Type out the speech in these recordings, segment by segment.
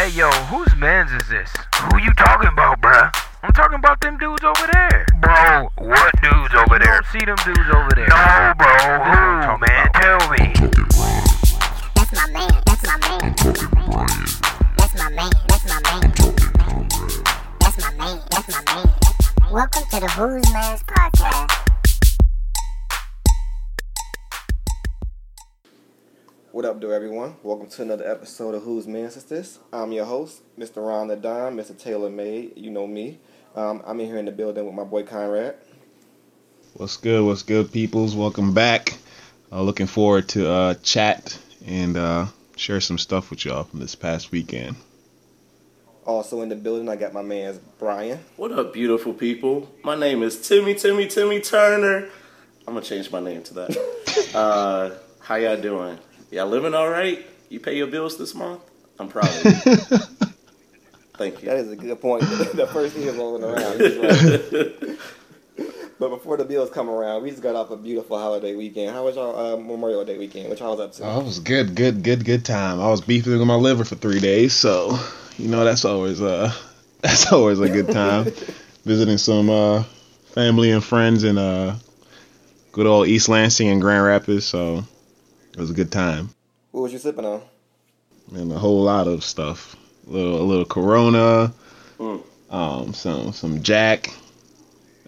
Hey yo, whose mans is this? Who you talking about, bruh? I'm talking about them dudes over there. Bro, what dudes over You there? don't see them dudes over there. No, bro. Who, Who, man? Tell me. That's my man. That's my man. That's my man. That's my man. That's my man. That's my man. Welcome to the Who's Man's podcast. What up, do everyone? Welcome to another episode of Whose Man's Is This? I'm your host, Mr. Ron the Dime, Mr. Taylor Made. You know me. Um, I'm in here in the building with my boy Conrad. What's good? What's good, peoples? Welcome back. Uh, looking forward to uh, chat and uh, share some stuff with y'all from this past weekend. Also in the building, I got my man Brian. What up, beautiful people? My name is Timmy, Timmy, Timmy Turner. I'm gonna change my name to that. uh, how y'all doing? Y'all living all right? You pay your bills this month? I'm proud of you. Thank you. That is a good point. the first thing rolling around. But before the bills come around, we just got off a beautiful holiday weekend. How was y'all uh, Memorial Day weekend? What y'all was up to? Oh, it was good, good, good, good time. I was beefing with my liver for three days, so you know that's always uh that's always a good time. Visiting some uh family and friends in uh good old East Lansing and Grand Rapids, so it was a good time. What was you sipping on? and a whole lot of stuff. A little, a little Corona, Mm. um, some some Jack,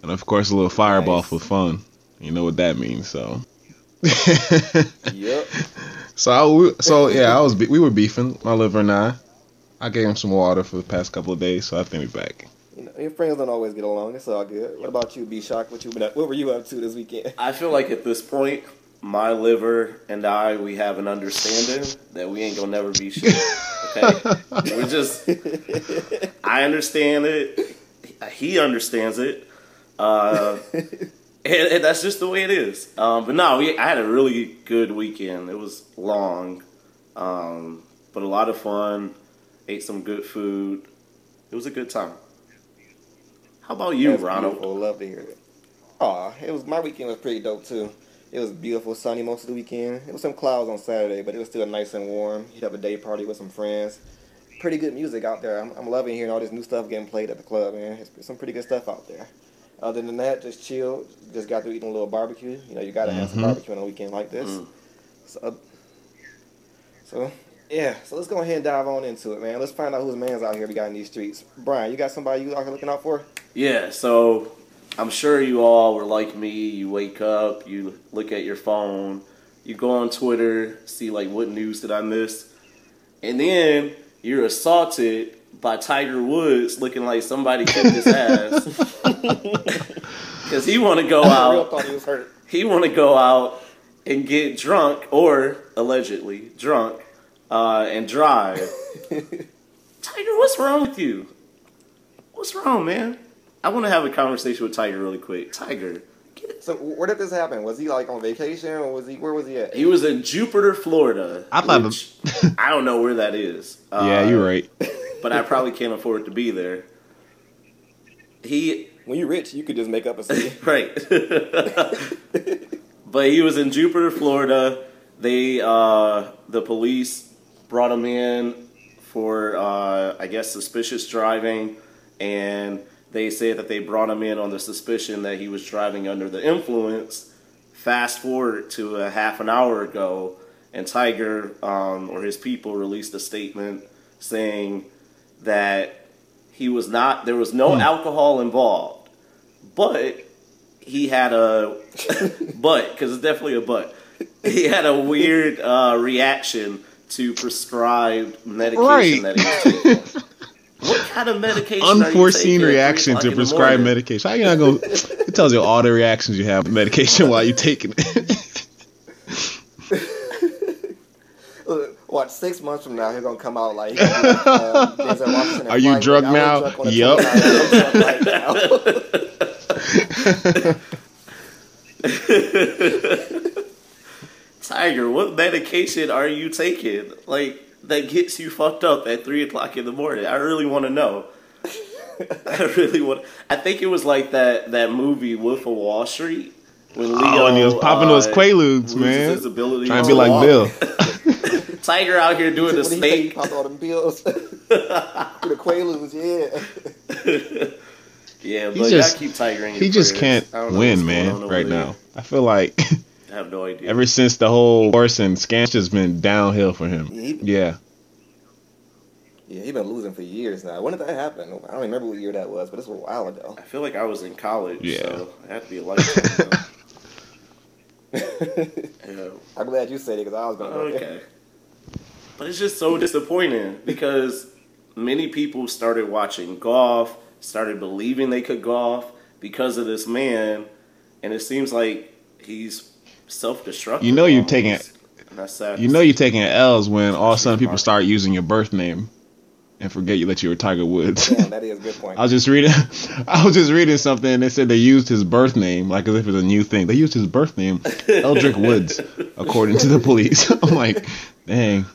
and of course a little Fireball Nice. for fun. You know what that means, so. Yep. so I, w- so yeah, I was we were beefing, my liver and I. I gave him some water for the past couple of days, so I think he's back. You know, your friends don't always get along. It's all good. What about you, B Shock? What you been up? What were you up to this weekend? I feel like at this point, my liver and I, we have an understanding that we ain't gonna never be shit. Okay? We're just, I understand it. He understands it. Uh, and, and that's just the way it is. Um, but no, we, I had a really good weekend. It was long, um, but a lot of fun. Ate some good food. It was a good time. How about you, That's Ronald? beautiful. Love to hear it. Aw, it was my weekend was pretty dope too. It was beautiful, sunny most of the weekend. It was some clouds on Saturday, but it was still nice and warm. You'd have a day party with some friends. Pretty good music out there. I'm, I'm loving hearing all this new stuff getting played at the club, man. It's some pretty good stuff out there. Other than that, just chill. Just got through eating a little barbecue. You know, you gotta have some Mhm. barbecue on a weekend like this. Mm. So, so yeah. So let's go ahead and dive on into it, man. Let's find out whose man's out here we got in these streets. Brian, you got somebody you out here looking out for? Yeah, so I'm sure you all were like me. You wake up, you look at your phone, you go on Twitter, see like what news did I miss, and then you're assaulted by Tiger Woods looking like somebody kicked his ass because he want to go out. he. He want to go out and get drunk or allegedly drunk uh, and drive. Tiger, what's wrong with you? What's wrong, man? I want to have a conversation with Tiger really quick. Tiger, So where did this happen? Was he like on vacation or was he? Where was he at? he was in Jupiter, Florida. I thought which I don't know where that is. yeah, Uh, you're right. But I probably can't afford to be there. He When you're rich, you could just make up a city. right. but he was in Jupiter, Florida. They uh, the police brought him in for uh, I guess suspicious driving, and they said that they brought him in on the suspicion that he was driving under the influence. Fast forward to a half an hour ago, and Tiger um, or his people released a statement saying that he was not there was no alcohol involved, but he had a but because it's definitely a but. He had a weird uh, reaction to prescribed medication Right. that he was taking. What kind of medication? are you Unforeseen taking at three reaction to in prescribed medication. How you not going. It tells you all the reactions you have with medication while you taking it. Look, Watch six months from now, he's gonna come out like. He gonna be like uh, Denzel Washington and Are you Flying drunk Without. I now? was drunk on a Yup. 29 I'm drunk right now. Tiger, what medication are you taking? Like that gets you fucked up at three o'clock in the morning. I really want to know. I really want. I think it was like that that movie Wolf of Wall Street when Leo oh, and he was popping those uh, quaaludes, man. his ability Trying to to be like walk. Bill. Tiger out here doing the When he say he snake. popped all them pills. With the Quaaludes, yeah. Yeah, He just- y'all keep Tiger in your He just prayers. can't I don't know what's win, man, right there. now. I feel like I have no idea. ever since the whole horse and scam just been downhill for him. Yeah, he- Yeah. Yeah, he been losing for years now. When did that happen? I don't remember what year that was, but it's a while ago. I feel like I was in college, Yeah. so it had to be a lifetime. yeah. I'm glad you said it because I was gonna. go. Okay. But it's just so disappointing because many people started watching golf, started believing they could golf because of this man, and it seems like he's self-destructive. You know you're almost. taking That's sad. You know you're taking L's when all of a sudden people start using your birth name and forget you that you were Tiger Woods. Damn, that is a good point. I was just reading I was just reading something and they said they used his birth name like as if it's a new thing. They used his birth name, Eldrick Woods, according to the police. I'm like, dang.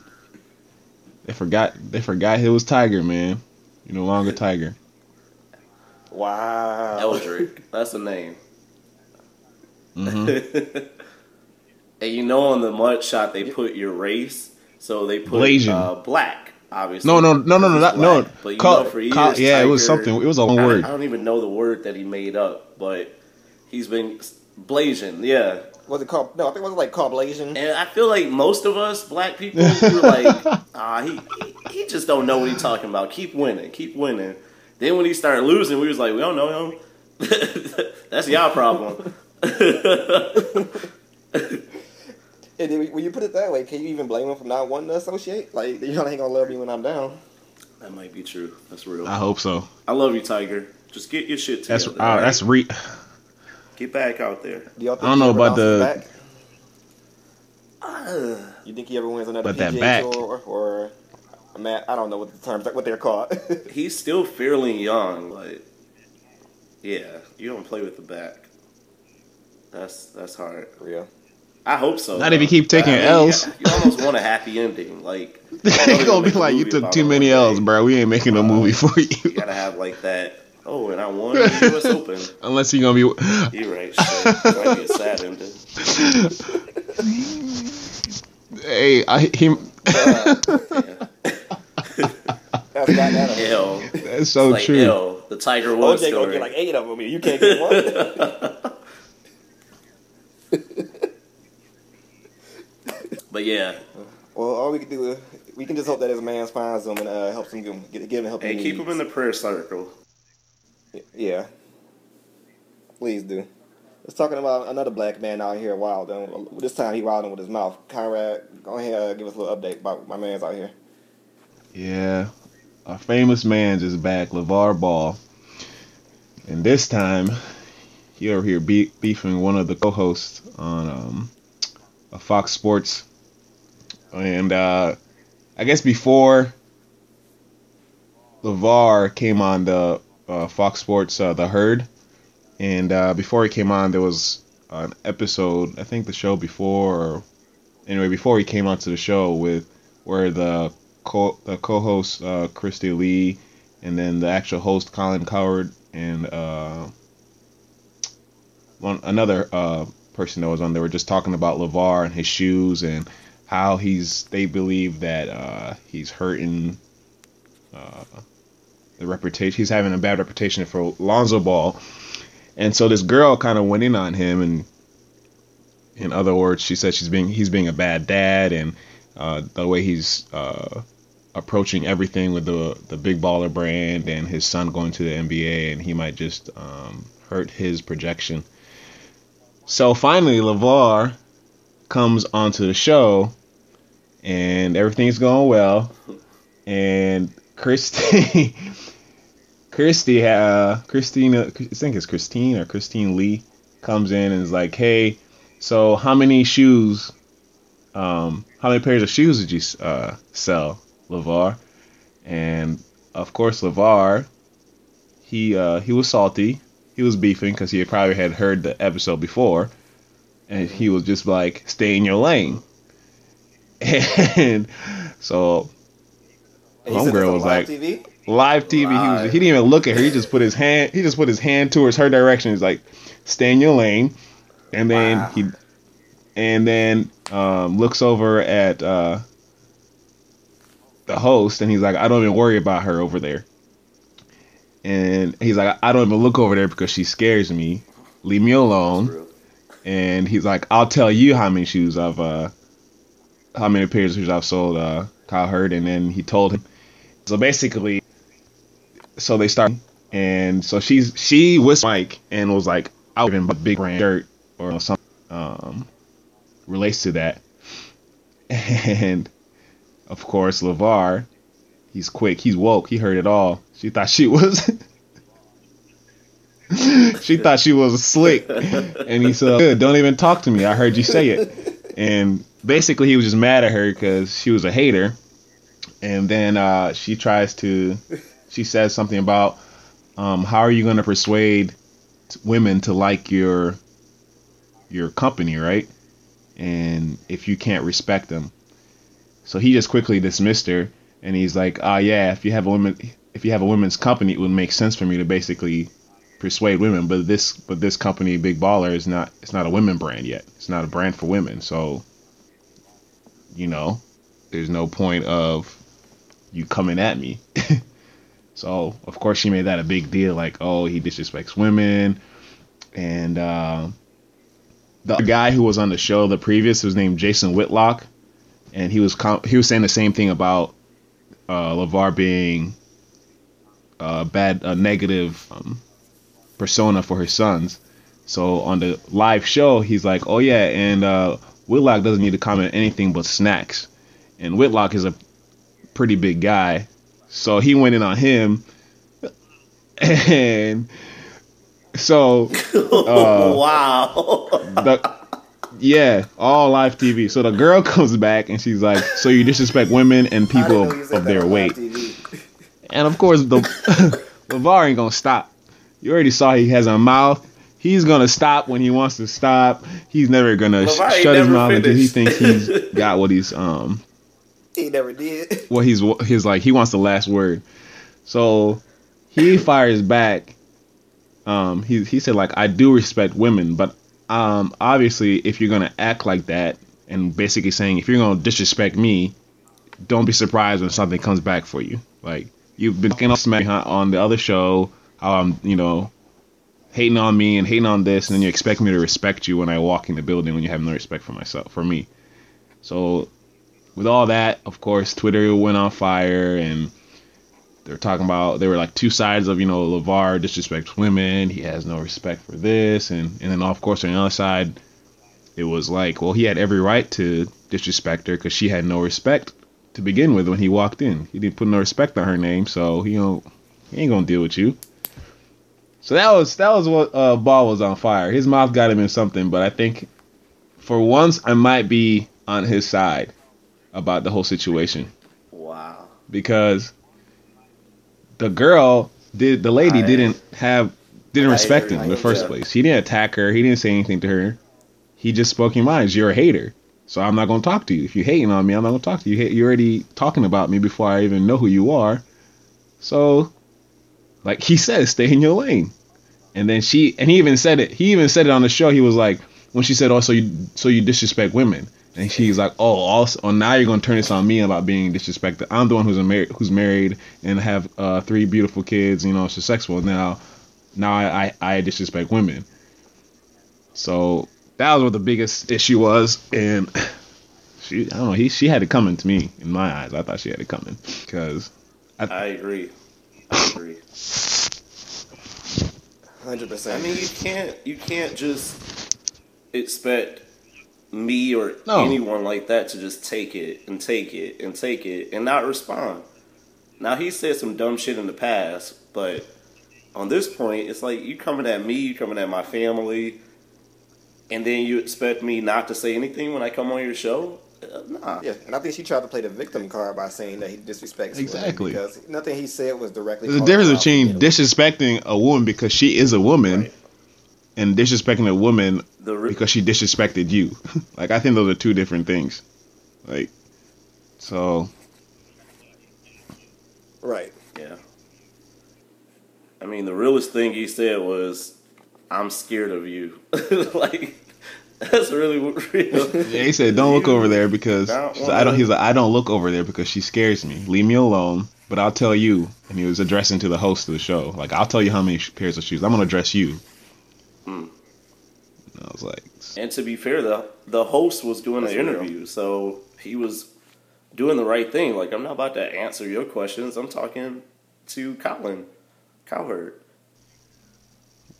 They forgot they forgot he was Tiger, man. You're no longer Tiger. Wow. Eldrick. That's a name. hmm And you know on the mud shot they put your race, so they put Blasian. uh, black, obviously. No, no, no, no, no, He's not, no. But you Call- know for years, call- yeah, it was something. It was a long I, word. I don't even know the word that he made up, but he's been blazing. yeah. Was it called? No, I think it was like called Blasian. And I feel like most of us black people were like, ah, he, he he just don't know what he's talking about. Keep winning, keep winning. Then when he started losing, we was like, we don't know him. That's y'all problem. And then when you put it that way, can you even blame him for not wanting to associate? Like, you ain't gonna love me when I'm down. That might be true. That's real. I hope so. I love you, Tiger. Just get your shit That's together. uh, that's re get back out there. Do y'all think I don't know about the- back? You think he ever wins another But that PGA back. Tour or a mat? I don't know what the terms, what they're called. He's still fairly young, Like, yeah, you don't play with the back. That's that's hard. Real. I hope so. Not if you keep taking I mean, L's. You, you almost want a happy ending. Like they gonna be like, you took too many one. L's, bro. We ain't making no movie uh, for you you. gotta have like that. Oh, and I won the U.S. Open. Unless you're gonna be You're right. Shit. Might be a sad ending. Hey, I him Yeah. That's that. on. L. that's so like true. L. The Tiger Woods OJ gonna get like eight of them. You can't get one. But yeah, well, all we can do is we can just hope that his man finds him and uh, helps him get, get, give him help. hey, he keep him in the prayer circle. Yeah. Please do. Let's talking about another black man out here wilding. This time he wilding with his mouth. Conrad, go ahead uh, give us a little update about my man's out here. Yeah, our famous man's is back, LaVar Ball, and this time he over here be- beefing one of the co-hosts on um, a Fox Sports, and uh, I guess before LaVar came on the uh, Fox Sports, uh, The Herd, and uh, before he came on, there was an episode, I think the show before, or anyway, before he came onto the show with where the co the co-host uh, Christy Lee, and then the actual host Colin Cowherd, and uh, one another uh, person that was on. They were just talking about LaVar and his shoes and how he's. They believe that uh, he's hurting uh, the reputation. He's having a bad reputation for Lonzo Ball, and so this girl kind of went in on him and. In other words, she said she's being he's being a bad dad and uh, the way he's uh, approaching everything with the the big baller brand and his son going to the NBA and he might just um, hurt his projection. So finally, Levar comes onto the show and everything's going well. And Christy, Christy, uh, Christina, I think it's Christine or Christine Lee comes in and is like, "Hey, so how many shoes um, how many pairs of shoes did you uh, sell, LaVar? And of course, LaVar, he uh, he was salty. He was beefing because he probably had heard the episode before, and he was just like, "Stay in your lane." And so Homegirl was live like- TV. live TV, he was he didn't even look at her. He just put his hand he just put his hand towards her direction. He's like, "Stay in your lane," and then Wow. he and then um, looks over at uh, the host, and he's like, I don't even worry about her over there. And he's like, I don't even look over there because she scares me. Leave me alone. And he's like, I'll tell you how many shoes I've, uh, how many pairs of shoes I've sold, uh, Cowherd. And then he told him. So basically, so they start, and so she's she was Mike and was like, give him a big brand shirt or something um, relates to that. And of course, LaVar, he's quick, he's woke, he heard it all. She thought she was. she thought she was slick, and he said, "Good, don't even talk to me. I heard you say it." And basically, he was just mad at her because she was a hater. And then uh, she tries to, she says something about, um, "How are you going to persuade women to like your your company, right? And if you can't respect them." So he just quickly dismissed her, and he's like, "Ah, yeah, if you have a woman, if you have a women's company, it would make sense for me to basically persuade women. But this, but this company, Big Baller, is not. It's not a women brand yet. It's not a brand for women. So, you know, there's no point of you coming at me. so of course she made that a big deal, like, oh, he disrespects women, and uh, the guy who was on the show, the previous, was named Jason Whitlock, and he was com- he was saying the same thing about uh, LaVar being a bad, a negative um, persona for his sons. So on the live show, he's like, "Oh yeah," and uh, Whitlock doesn't need to comment anything but snacks, and Whitlock is a pretty big guy, so he went in on him, and so uh, wow. the yeah, all live TV. So the girl comes back and she's like, "So you disrespect women and people of, of their weight." And of course, the LaVar ain't gonna stop. You already saw he has a mouth. He's gonna stop when he wants to stop. He's never gonna sh- LaVar ain't shut his never mouth until he thinks he's got what he's um He never did. what he's his like he wants the last word. So he fires back. Um, he he said like I do respect women, but um obviously if you're gonna act like that and basically saying if you're gonna disrespect me, don't be surprised when something comes back for you. Like you've been talking smack on the other show, how I'm you know hating on me and hating on this, and then you expect me to respect you when I walk in the building when you have no respect for myself for me. So with all that, of course, Twitter went on fire and they were talking about they were like two sides of you know LaVar disrespects women, he has no respect for this, and and then of course on the other side, it was like well he had every right to disrespect her because she had no respect to begin with when he walked in. He didn't put no respect on her name, so he don't he ain't gonna deal with you. So that was that was what uh, Ball was on fire. His mouth got him in something, but I think for once I might be on his side about the whole situation Wow. because the girl did the lady I- didn't have didn't I respect him in the first place. He didn't attack her. He didn't say anything to her. He just spoke your mind. You're a hater, so I'm not gonna talk to you. If you're hating on me, I'm not gonna talk to. You- You're already talking about me before I even know who you are. So, like he says, stay in your lane. And then she and he even said it. He even said it on the show. He was like, when she said, "Oh, so you so you disrespect women," and she's like, "Oh, also, oh, now you're gonna turn this on me about being disrespected. I'm the one who's a mar- who's married and have uh, three beautiful kids. You know, successful now. Now I, I I disrespect women." So that was what the biggest issue was, and she I don't know. He she had it coming to me in my eyes. I thought she had it coming because I agree. I agree. Hundred I mean, you can't you can't just expect me or No. anyone like that to just take it and take it and take it and not respond. Now he said some dumb shit in the past, but on this point, it's like you coming at me, you coming at my family, and then you expect me not to say anything when I come on your show? Uh, nah. Yeah, and I think she tried to play the victim card by saying that he disrespects women Exactly. because nothing he said was directly. There's a difference between to disrespecting a woman because she is a woman Right. and disrespecting a woman The re- because she disrespected you. like I think those are two different things. Like so Right. Yeah. I mean, the realest thing he said was, "I'm scared of you." like, That's really real. Yeah, he said, "Don't look over there because Don't so I don't." He's like, "I don't look over there because she scares me. Leave me alone." But I'll tell you, and he was addressing to the host of the show. Like, I'll tell you how many pairs of shoes. I'm gonna dress you. Hmm. And I was like, And to be fair, the the host was doing That's the real. interview, so he was doing the right thing. Like I'm not about to answer your questions. I'm talking to Colin Cowherd.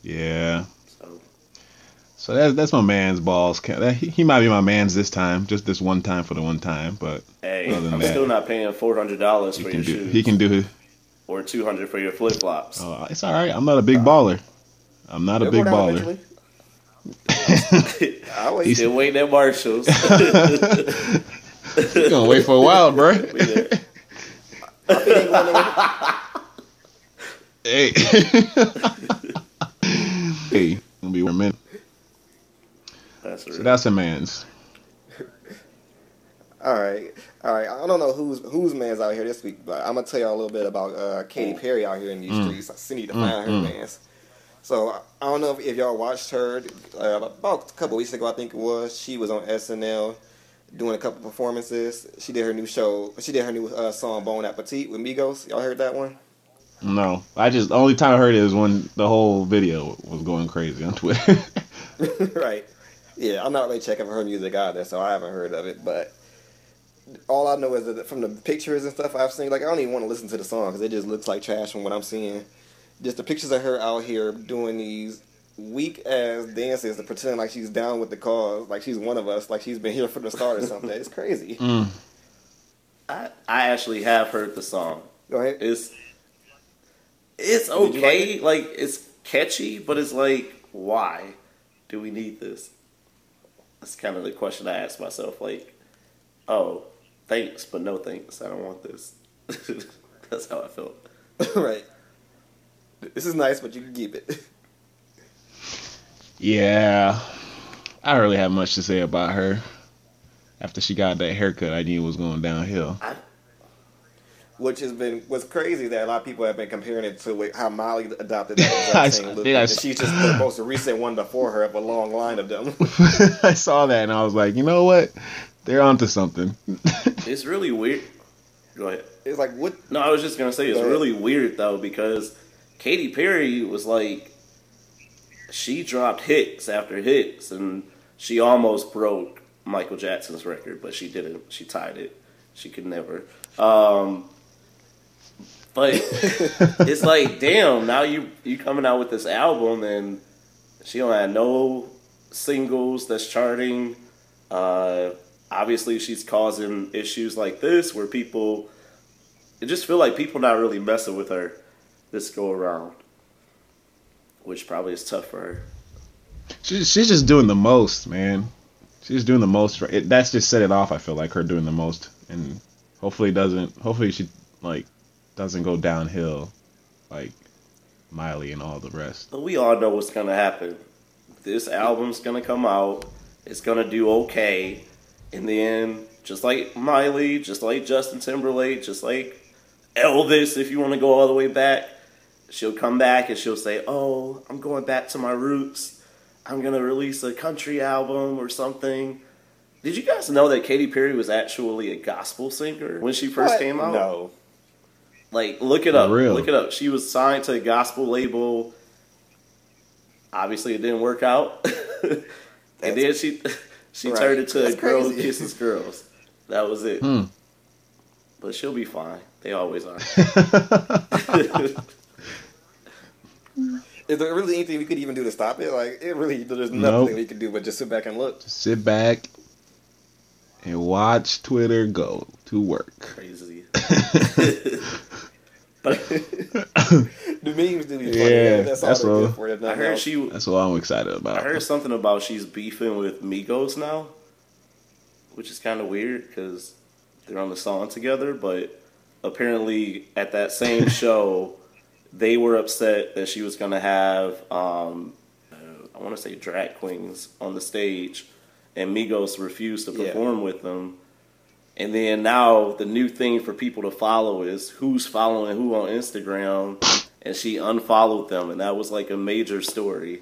"Yeah." So So that's that's my man's balls. He, he might be my man's this time, just this one time for the one time. But hey, Other than I'm that, still not paying four hundred dollars for your do shoes he can do his. or two hundred for your flip flops. Oh, it's all right. I'm not a big baller. I'm not a They'll big go baller. I wait. Still waiting at Marshalls. You're gonna wait for a while, bro. Hey. hey, gonna be one minute. That's So that's a man's. All right, all right. I don't know who's whose man's out here this week, but I'm gonna tell y'all a little bit about uh, Katy Perry out here in these streets. I still need to find her man's. So I I don't know if, if y'all watched her uh, about a couple weeks ago. I think it was. She was on SNL doing a couple performances. She did her new show. She did her new uh, song "Bon Appetit" with Migos. Y'all heard that one? No, I just the only time I heard it is when the whole video was going crazy on Twitter. right. Yeah, I'm not really checking for her music either, so I haven't heard of it. But all I know is that from the pictures and stuff I've seen, like I don't even want to listen to the song because it just looks like trash from what I'm seeing. Just the pictures of her out here doing these weak ass dances to pretend like she's down with the cause, like she's one of us, like she's been here from the start or something. It's crazy. Mm. I I actually have heard the song. Go ahead. It's it's Did you like okay. Like, it's catchy, but it's like, why do we need this? That's kind of the question I ask myself. Like, oh, thanks, but no thanks. I don't want this. That's how I felt. right. This is nice, but you can keep it. yeah, I don't really have much to say about her. After she got that haircut, I knew it was going downhill. Which has been was crazy that a lot of people have been comparing it to like, how Molly adopted that I exact same look. think I And s- she's just the most recent one before her of a long line of them. I saw that and I was like, you know what? They're onto something. It's really weird. Go ahead. It's like what? No, I was just gonna say it's really weird though because Katy Perry was like she dropped hits after hits and she almost broke Michael Jackson's record, but she didn't. She tied it. She could never. Um, but it's like, damn, now you you coming out with this album and she don't have no singles that's charting. Uh, obviously, she's causing issues like this where people it just feel like people not really messing with her this go around, which probably is tough for her. She's she's just doing the most, man. She's doing the most. Right. It, that's just set it off. I feel like her doing the most, and hopefully doesn't. Hopefully she like doesn't go downhill, like Miley and all the rest. But we all know what's gonna happen. This album's gonna come out. It's gonna do okay, In the end, just like Miley, just like Justin Timberlake, just like Elvis, if you want to go all the way back, she'll come back and she'll say, "Oh, I'm going back to my roots. I'm gonna release a country album or something." Did you guys know that Katy Perry was actually a gospel singer when she first What? came out? No. Like, look it up. real? Look it up. She was signed to a gospel label. Obviously, it didn't work out, and then she she Right. turned into That's a girl who kisses girls. That was it. Hmm. But she'll be fine. They always are. Is there really anything we could even do to stop it? Like, it really, there's nothing Nope. we can do but just sit back and look. Just Sit back and watch Twitter go to work. Crazy. But The memes do be funny. Yeah, that's, that's all they're good for. There's I heard else. she. That's what I'm excited about. I heard something about she's beefing with Migos now, which is kind of weird because they're on the song together. But apparently, at that same show, they were upset that she was going to have, um, uh, I want to say, drag queens on the stage, and Migos refused to Yeah. perform with them. And then now the new thing for people to follow is who's following who on Instagram, and she unfollowed them, and that was like a major story,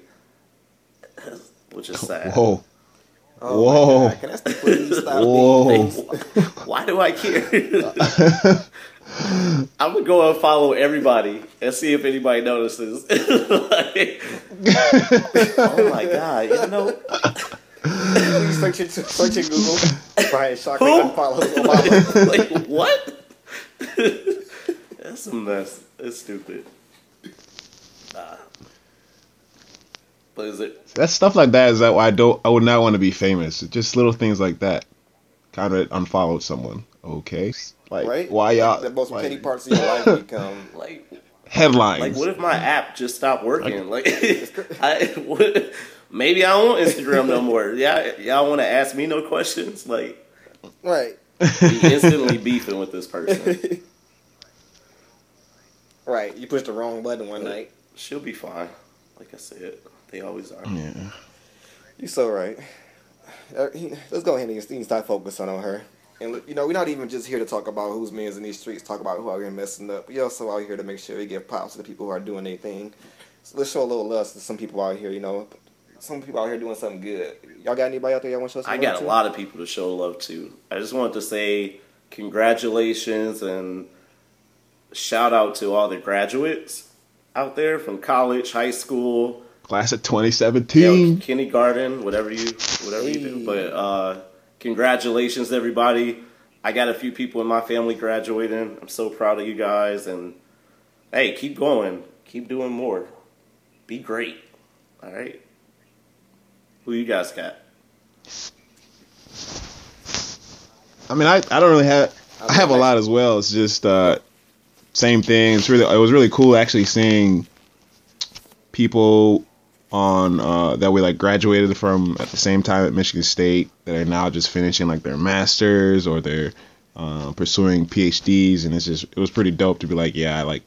which is sad. Whoa. Oh Whoa. Can I still please stop Whoa. Why do I care? I'm gonna go and follow everybody and see if anybody notices. Like, oh my god! You know, Please search it, search it Google. Brian Shockley Who? unfollows Obama. like what? That's a mess. It's stupid. Nah. But is it? That's stuff like that is that why I don't I would not want to be famous. Just little things like that. Kind of unfollowed someone. Okay. Like Right? why y'all The most like, petty parts of your life become. Like, headlines? like, what if my app just stopped working? Like, I what, maybe I don't want Instagram no more. Yeah, y'all want to ask me no questions? Like, Right. be instantly beefing with this person. Right. You pushed the wrong button one night. She'll be fine. Like I said, they always are. yeah. You're so right. Uh, Let's go ahead and and start focusing on her. And you know, we're not even just here to talk about who's men's in these streets, talk about who are here messing up. We also out here to make sure we give props to the people who are doing their thing. So let's show a little love to some people out here. You know, some people out here doing something good. Y'all got anybody out there y'all want to show some love? I love got to? a lot of people to show love to. I just wanted to say congratulations and shout out to all the graduates out there from college, high school, Class of you 2017. know, kindergarten, whatever you whatever you do. But uh, congratulations, everybody! I got a few people in my family graduating. I'm so proud of you guys, and hey, keep going, keep doing more, be great. All right, who you guys got? I mean, I, I don't really have I have a lot as well. It's just uh, same thing. It's really it was really cool actually seeing people on uh, that we like graduated from at the same time at Michigan State that are now just finishing like their masters or they're uh, pursuing PhDs, and it's just it was pretty dope to be like, yeah, like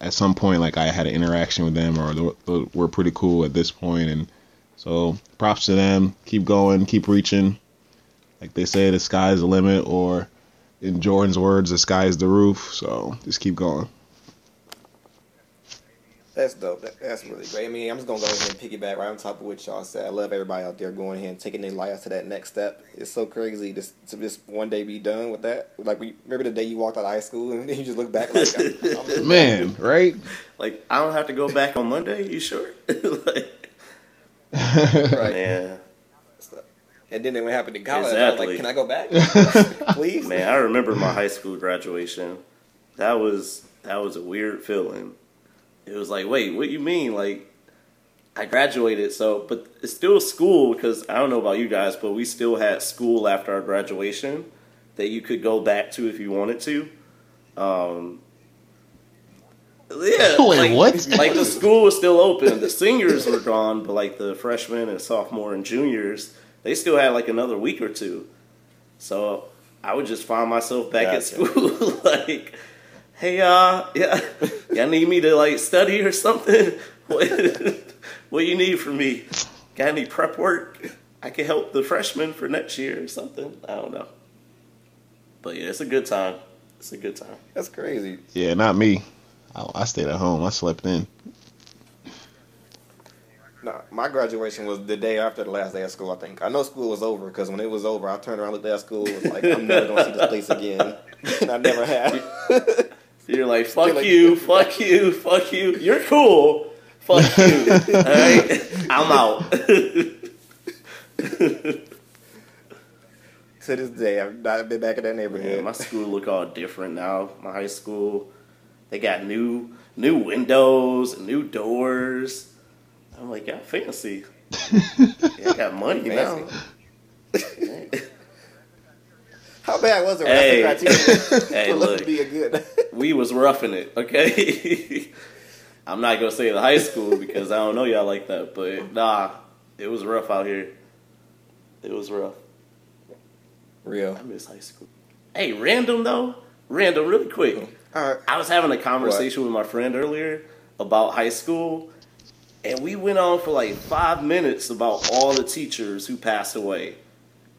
at some point like I had an interaction with them or th- th- we're pretty cool at this point, and so props to them. Keep going, keep reaching. Like they say, the sky's the limit, or in Jordan's words, the sky's the roof. So just keep going. That's dope. That, that's really great. I mean, I'm just gonna go ahead and piggyback right on top of what y'all said. I love everybody out there going ahead and taking their lives to that next step. It's so crazy to, to just one day be done with that. Like, we, remember the day you walked out of high school and then you just look back like, I'm, I'm Man, right? Like, I don't have to go back on Monday. You sure? like, right. man, And then what happened in college? I was like, can I go back, please? man, I remember my high school graduation. That was that was a weird feeling. It was like, wait, what do you mean? Like, I graduated, so but it's still school because I don't know about you guys, but we still had school after our graduation that you could go back to if you wanted to. Um, yeah, Wait, like, what? Like the school was still open. The seniors were gone, but like the freshmen and sophomore and juniors, they still had like another week or two. So I would just find myself back at school, like, hey, uh, yeah, y'all need me to like study or something? What, what you need from me? Got any prep work? I can help the freshmen for next year or something. I don't know. But yeah, it's a good time. It's a good time. That's crazy. Yeah, not me. I, I stayed at home. I slept in. No, my graduation was the day after the last day of school. I think I know school was over because when it was over, I turned around, looked at school, was like, I'm never gonna see this place again, and I never have. You're like, fuck like- you, fuck you, fuck you. You're cool. Fuck you. All right, I'm out. to this day, I've not been back in that Yeah, neighborhood. my school look all different now. My high school, they got new new windows and new doors. I'm like, yeah, fancy. yeah, I got money now. How bad was it? Hey. That's the criteria Hey, look. be a good. we was roughing it, okay? I'm not gonna say the high school because I don't know y'all like that, but nah, it was rough out here. It was rough. Real. I miss high school. Hey, random though, random, really quick. Oh. All right. I was having a conversation with my friend earlier about high school, and we went on for like five minutes about all the teachers who passed away.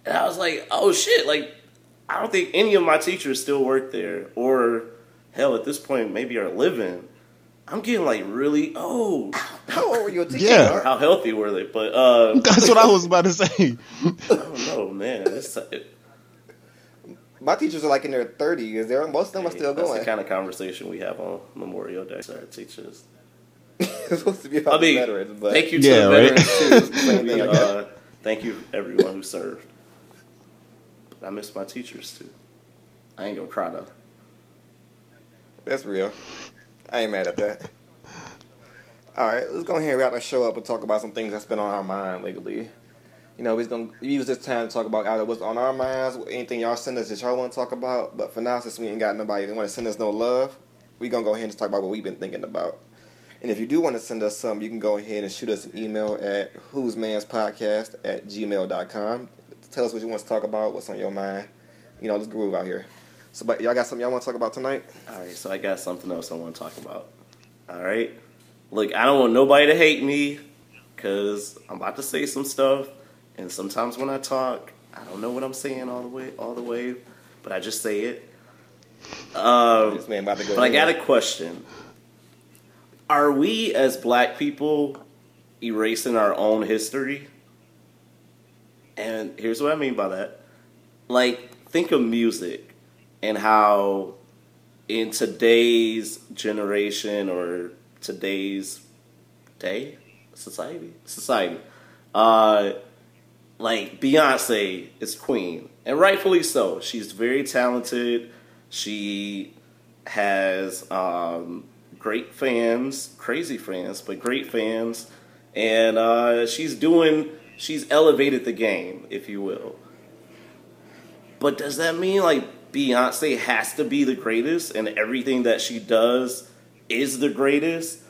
And I was like, oh shit, like, I don't think any of my teachers still work there, or hell, at this point, maybe are living. I'm getting like really old. How old were you? Yeah. how healthy were they? But uh, That's what I was about to say. I don't know, man. It's, it, My teachers are like in their 30s. They're, most of them are still that's going. the kind of conversation we have on Memorial Day. Sorry, teachers. it's supposed to be about I mean, the veterans, but thank you to Yeah, the right? veterans too. Same thing, I guess. uh, thank you everyone who served. But I miss my teachers too. I ain't gonna cry though. That's real. I ain't mad at that. All right, let's go ahead and wrap the show up and talk about some things that's been on our mind lately. You know, we're gonna use this time to talk about either what's on our minds, anything y'all send us that y'all want to talk about. But for now, since we ain't got nobody that want to send us no love, we gonna go ahead and talk about what we've been thinking about. And if you do want to send us some, you can go ahead and shoot us an email at whose man's podcast at gmail.com. Tell us what you want to talk about, what's on your mind. You know, let's groove out here. So, but y'all got something y'all want to talk about tonight? All right, so I got something else I want to talk about. All right, look, I don't want nobody to hate me because I'm about to say some stuff, and sometimes when I talk, I don't know what I'm saying all the way, all the way, but I just say it. Um, This man about to go. but I got a question: Are we as Black people erasing our own history? And here's what I mean by that. Like, think of music and how in today's generation or today's day society society uh like beyonce is queen and rightfully so. She's very talented. She has um great fans crazy fans but great fans. And uh she's doing she's elevated the game if you will. But does that mean like Beyonce has to be the greatest and everything that she does is the greatest?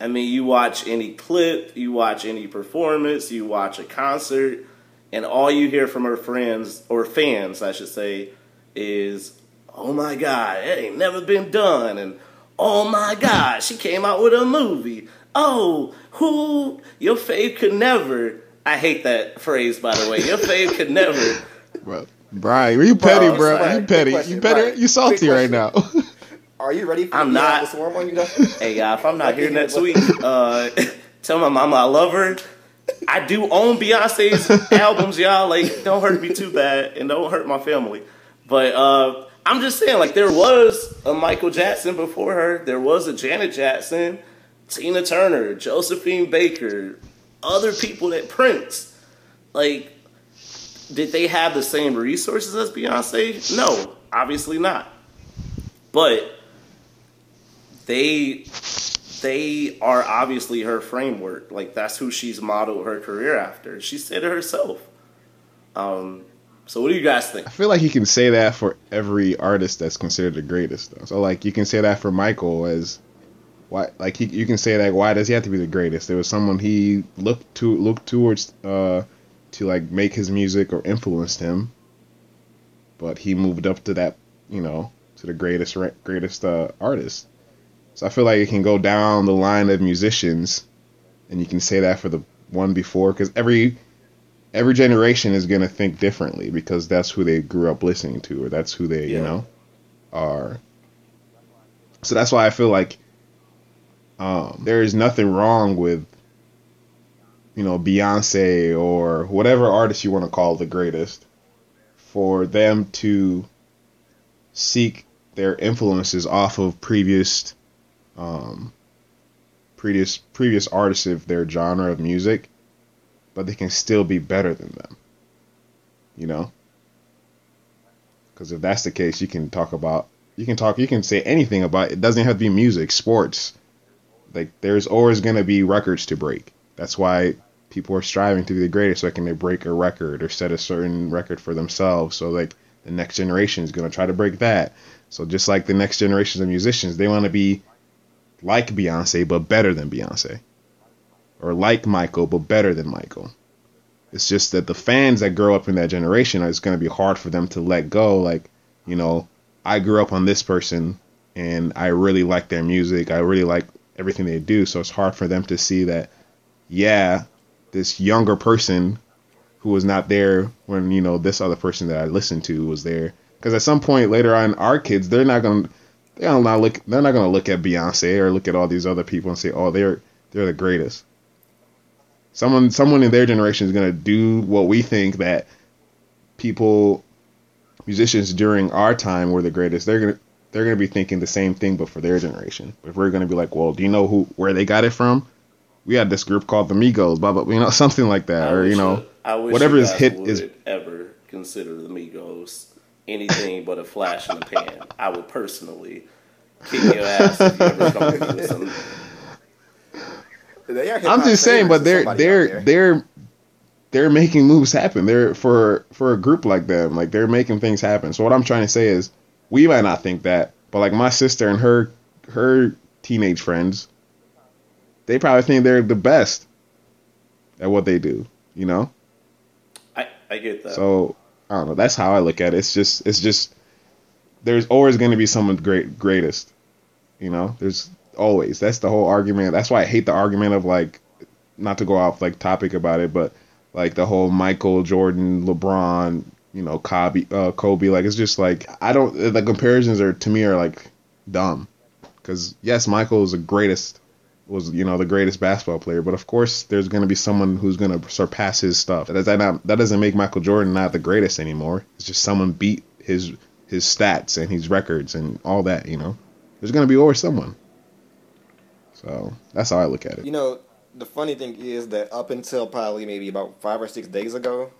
I mean, you watch any clip, you watch any performance, you watch a concert, and all you hear from her friends, or fans, I should say, is, oh my God, it ain't never been done. And oh my God, she came out with a movie. Oh, who, your fave could never. I hate that phrase, by the way. Your fave could never. Bro, Brian, you petty, Bro, bro. Brian, You petty. question, You petty. Brian, You salty right now. Are you ready for I'm not. the swarm on you though? Hey, y'all, if I'm not here next week, uh, tell my mama I love her. I do own Beyonce's albums, y'all. Like, don't hurt me too bad, and don't hurt my family. But uh, I'm just saying, like, there was a Michael Jackson before her. There was a Janet Jackson, Tina Turner, Josephine Baker, other people that Prince. Like, did they have the same resources as Beyonce? No, obviously not. But they they are obviously her framework. Like that's who she's modeled her career after. She said it herself. Um, so what do you guys think? I feel like you can say that for every artist that's considered the greatest, though. So like you can say that for Michael as why, like he, you can say that why does he have to be the greatest? There was someone he looked to looked towards uh, to like make his music or influenced him, but he moved up to that, you know, to the greatest greatest uh, artist. So I feel like it can go down the line of musicians, and you can say that for the one before because every every generation is going to think differently because that's who they grew up listening to or that's who they you know are. So that's why i feel like um, there is nothing wrong with you know beyonce or whatever artist you want to call the greatest for them to seek their influences off of previous um, previous previous artists of their genre of music but they can still be better than them. You know? Because if that's the case, you can talk about, you can talk, you can say anything about it. Doesn't have to be music, sports. Like, there's always to be records to break. That's why people are striving to be the greatest so can they break a record or set a certain record for themselves. So, like, the next generation is going to try to break that. So, just like the next generations of musicians, they want to be like Beyonce, but better than Beyonce or like Michael, but better than Michael. It's just that the fans that grow up in that generation, it's going to be hard for them to let go. Like, you know, I grew up on this person and I really like their music. I really like everything they do. So it's hard for them to see that, yeah, this younger person who was not there when, you know, this other person that I listened to was there. Because at some point later on, our kids, they're not going to, they're not look. They're not gonna look at Beyonce or look at all these other people and say, "Oh, they're they're the greatest." Someone someone in their generation is gonna do what we think that people, musicians during our time were the greatest. They're gonna they're gonna be thinking the same thing, but for their generation. But if we're gonna be like, "Well, do you know who where they got it from?" We had this group called the Migos, blah blah, you know, something like that, I or you know, you- I wish whatever is hit is ever consider the Migos anything but a flash in the pan. I would personally kick your ass if you ever come to me with some. I'm just saying, but they're they're they're they're making moves happen. They're for for a group like them, like they're making things happen. So what I'm trying to say is, we might not think that, but like my sister and her her teenage friends, they probably think they're the best at what they do. You know, I, I get that. so I don't know. That's how I look at it. It's just it's just there's always going to be someone great greatest. You know, there's always. That's the whole argument. That's why I hate the argument of like not to go off like topic about it, but like the whole Michael Jordan, LeBron, you know, Kobe, uh, Kobe. Like it's just like I don't. The comparisons are to me are like dumb. Because yes, Michael is the greatest. Was you know the greatest basketball player, but of course there's going to be someone who's going to surpass his stuff. That that not that doesn't make Michael Jordan not the greatest anymore. It's just someone beat his his stats and his records and all that. You know, there's going to be always someone. So that's how I look at it. You know, the funny thing is that up until probably maybe about five or six days ago,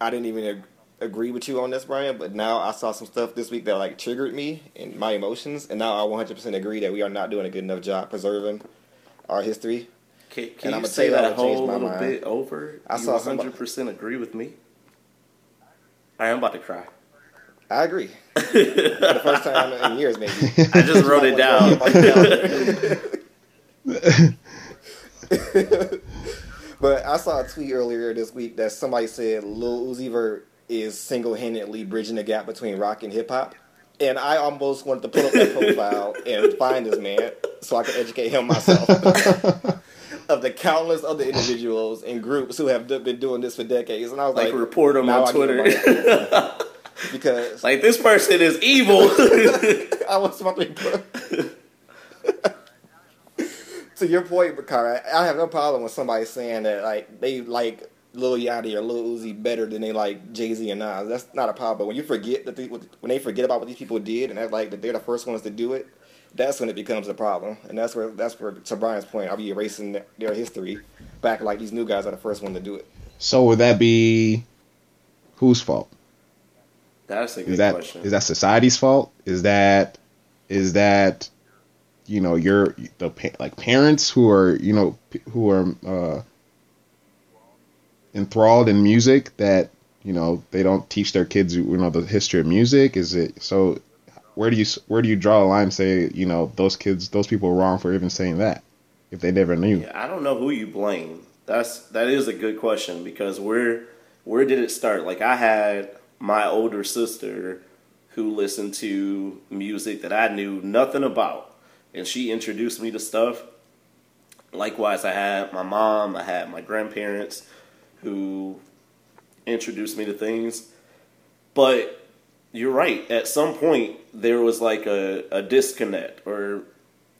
I didn't even ag- agree with you on this, Brian. But now I saw some stuff this week that like triggered me and my emotions, and now I 100% agree that we are not doing a good enough job preserving our history. Can, And can you say that what whole my little mind. bit over? I you saw 100% agree with me? I am about to cry. I agree. For the first time in years, maybe. I just wrote it down. but I saw a tweet earlier this week that somebody said Lil Uzi Vert is single-handedly bridging the gap between rock and hip hop, and I almost wanted to pull up that profile and find this man so I could educate him myself. of the countless other individuals and groups who have d- been doing this for decades, and I was Like, like, report 'em now on I Twitter. because like, this person is evil. I was about to put. to your point, Bakara, I have no problem with somebody saying that like they like Lil Yachty or Lil Uzi better than they like Jay Z and Nas. That's not a problem. But when you forget that they, when they forget about what these people did and act like that they're the first ones to do it, that's when it becomes a problem. And that's where that's where to Brian's point, I'll be erasing their- their history back like these new guys are the first one to do it. So would that be whose fault? That's a good Is that question. is that society's fault? Is that is that you know your the like parents who are you know who are uh, enthralled in music that you know they don't teach their kids you know the history of music? Is it so? Where do you where do you draw a line? And say you know those kids those people are wrong for even saying that if they never knew. Yeah, I don't know who you blame. That's that is a good question because where where did it start? Like I had my older sister who listened to music that I knew nothing about, and she introduced me to stuff. Likewise, I had my mom, I had my grandparents who introduced me to things. But you're right. At some point, there was like a, a disconnect, or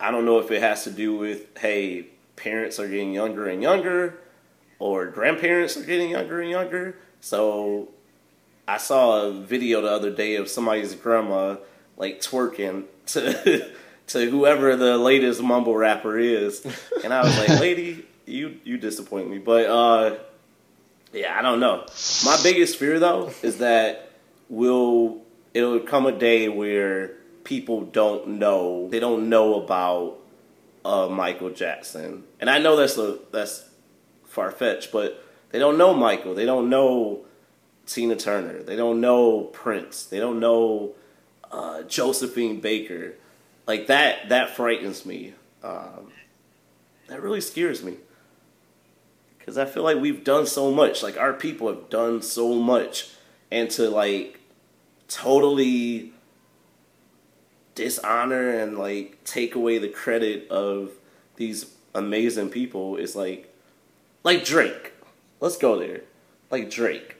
I don't know if it has to do with, hey, parents are getting younger and younger, or grandparents are getting younger and younger. So I saw a video the other day of somebody's grandma like twerking to to whoever the latest mumble rapper is, and I was like, lady, you you disappoint me. But uh, yeah, I don't know. My biggest fear though is that will it'll come a day where people don't know they don't know about uh, Michael Jackson, and I know that's a that's far fetched, but they don't know Michael. They don't know Tina Turner. They don't know Prince. They don't know uh, Josephine Baker. Like that that frightens me. Um, that really scares me because I feel like we've done so much. Like our people have done so much, and to like totally dishonor and like take away the credit of these amazing people is like like Drake. Let's go there. Like Drake.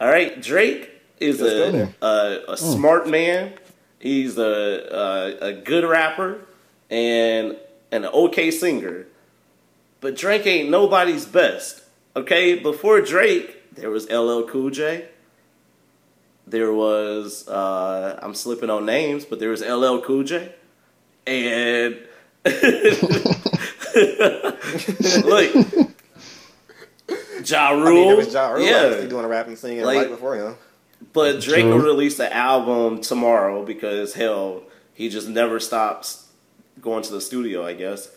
All right, Drake is a a, a smart man. He's a, a a good rapper and an okay singer. But Drake ain't nobody's best. Okay, before Drake, there was LL Cool J. There was uh, I'm slipping on names, but there was LL Cool J, and look, Ja Rule. I mean, there was Ja Rule yeah, obviously doing a rap and singing Like- right before him. but Drake will release the album tomorrow because hell, he just never stops going to the studio, I guess.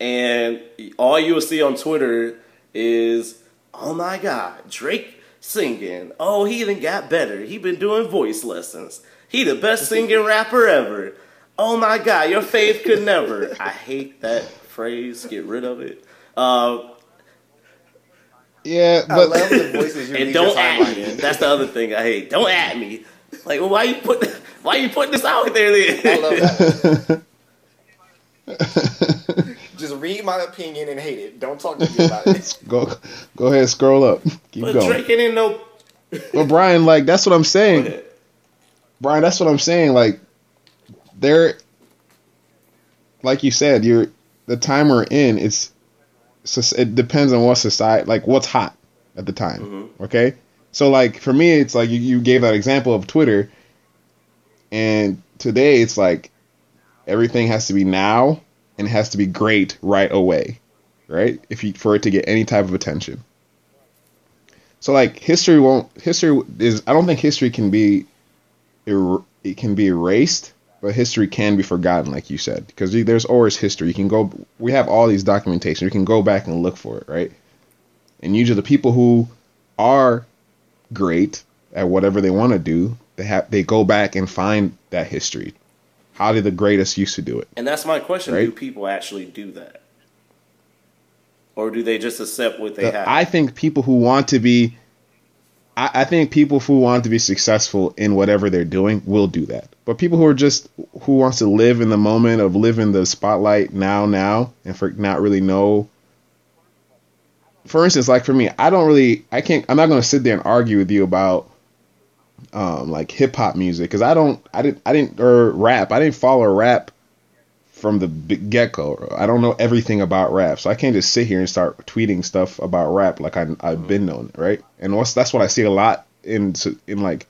And all you will see on Twitter is, "Oh my God, Drake singing! Oh, he even got better. He been doing voice lessons. He the best singing rapper ever. Oh my God, your faith could never." I hate that phrase. Get rid of it. Uh, Yeah, I but love the voices you and don't at me. in. That's the other thing I hate. Don't at me. Like, well, why you put why you putting this out there then? I love that. Just read my opinion and hate it. Don't talk to me about it. go go ahead, scroll up. Keep but going. Drake ain't no. But Brian, like that's what I'm saying. Brian, that's what I'm saying. Like, there, like you said, you're the time we're in. It's, it's it depends on what society, like what's hot at the time. Mm-hmm. Okay, so like for me, it's like you, you gave that example of Twitter, and today it's like everything has to be now and it has to be great right away, right? If you for it to get any type of attention. So like history won't history is I don't think history can be er, it can be erased, but history can be forgotten, like you said, because there's always history. You can go we have all these documentation. You can go back and look for it, right? And usually the people who are great at whatever they want to do, they have they go back and find that history. How did the greatest used to do it? And that's my question: Right. Do people actually do that, or do they just accept what they The- have? I think people who want to be, I, I think people who want to be successful in whatever they're doing will do that. But people who are just who wants to live in the moment of living the spotlight now, now, and for not really know. For instance, like for me, I don't really, I can't, I'm not gonna sit there and argue with you about, um, like hip hop music because I don't, I didn't, I didn't, or rap, I didn't follow rap from the get go. I don't know everything about rap, so I can't just sit here and start tweeting stuff about rap like I, I've been known, right? And what's, that's what I see a lot in in like